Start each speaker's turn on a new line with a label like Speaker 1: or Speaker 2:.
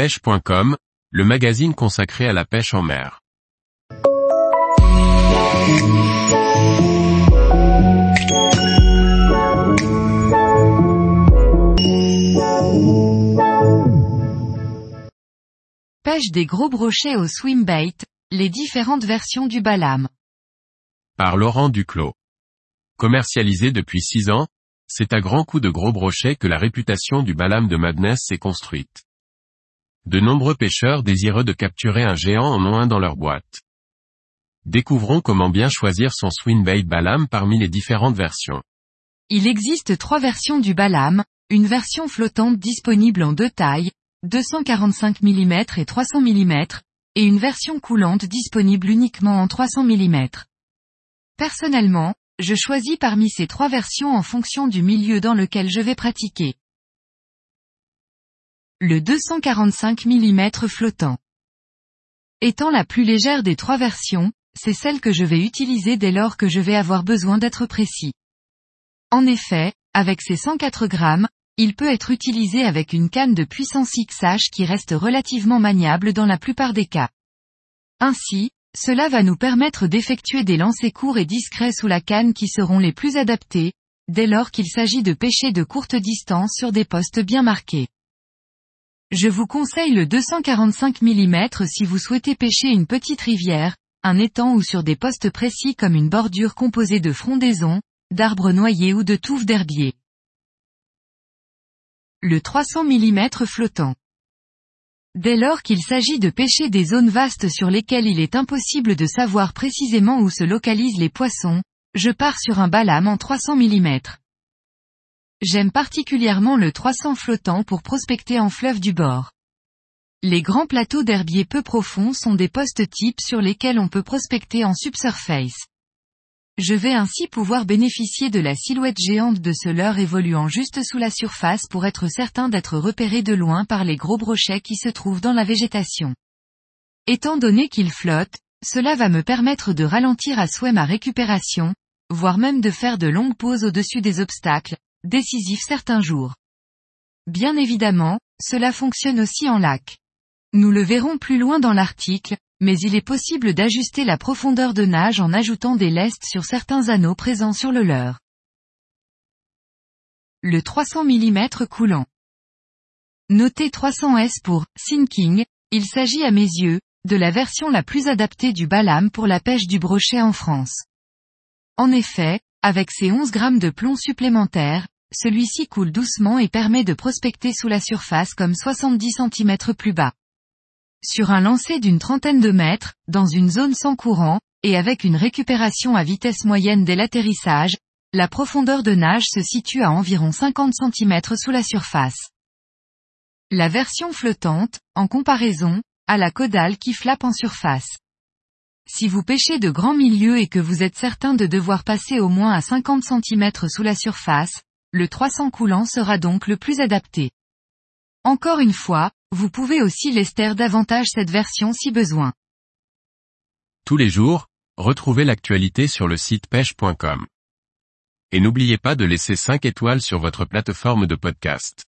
Speaker 1: pêche.com, le magazine consacré à la pêche en mer.
Speaker 2: Pêche des gros brochets au swimbait, les différentes versions du balam.
Speaker 1: Par Laurent Duclos. Commercialisé depuis 6 ans, c'est à grands coups de gros brochets que la réputation du balam de Madness s'est construite. De nombreux pêcheurs désireux de capturer un géant en ont un dans leur boîte. Découvrons comment bien choisir son swimbait balam parmi les différentes versions.
Speaker 2: Il existe trois versions du balam, une version flottante disponible en deux tailles, 245 mm et 300 mm, et une version coulante disponible uniquement en 300 mm. Personnellement, je choisis parmi ces trois versions en fonction du milieu dans lequel je vais pratiquer. Le 245 mm flottant. Étant la plus légère des trois versions, c'est celle que je vais utiliser dès lors que je vais avoir besoin d'être précis. En effet, avec ses 104 grammes, il peut être utilisé avec une canne de puissance XH qui reste relativement maniable dans la plupart des cas. Ainsi, cela va nous permettre d'effectuer des lancers courts et discrets sous la canne qui seront les plus adaptés, dès lors qu'il s'agit de pêcher de courtes distances sur des postes bien marqués. Je vous conseille le 245 mm si vous souhaitez pêcher une petite rivière, un étang ou sur des postes précis comme une bordure composée de frondaisons, d'arbres noyés ou de touffes d'herbier. Le 300 mm flottant. Dès lors qu'il s'agit de pêcher des zones vastes sur lesquelles il est impossible de savoir précisément où se localisent les poissons, je pars sur un balam en 300 mm. J'aime particulièrement le 300 flottant pour prospecter en fleuve du bord. Les grands plateaux d'herbier peu profonds sont des postes types sur lesquels on peut prospecter en subsurface. Je vais ainsi pouvoir bénéficier de la silhouette géante de ce leurre évoluant juste sous la surface pour être certain d'être repéré de loin par les gros brochets qui se trouvent dans la végétation. Étant donné qu'il flotte, cela va me permettre de ralentir à souhait ma récupération, voire même de faire de longues pauses au-dessus des obstacles, décisifs certains jours. Bien évidemment, cela fonctionne aussi en lac. Nous le verrons plus loin dans l'article, mais il est possible d'ajuster la profondeur de nage en ajoutant des lestes sur certains anneaux présents sur le leurre. Le 300 mm coulant. Notez 300S pour sinking, il s'agit à mes yeux, de la version la plus adaptée du balam pour la pêche du brochet en France. En effet, avec ses 11 grammes de plomb supplémentaires, celui-ci coule doucement et permet de prospecter sous la surface comme 70 cm plus bas. Sur un lancer d'une trentaine de mètres, dans une zone sans courant, et avec une récupération à vitesse moyenne dès l'atterrissage, la profondeur de nage se situe à environ 50 cm sous la surface. La version flottante, en comparaison, a la caudale qui flappe en surface. Si vous pêchez de grands milieux et que vous êtes certain de devoir passer au moins à 50 cm sous la surface, le 300 coulant sera donc le plus adapté. Encore une fois, vous pouvez aussi lester davantage cette version si besoin.
Speaker 1: Tous les jours, retrouvez l'actualité sur le site pêche.com. Et n'oubliez pas de laisser 5 étoiles sur votre plateforme de podcast.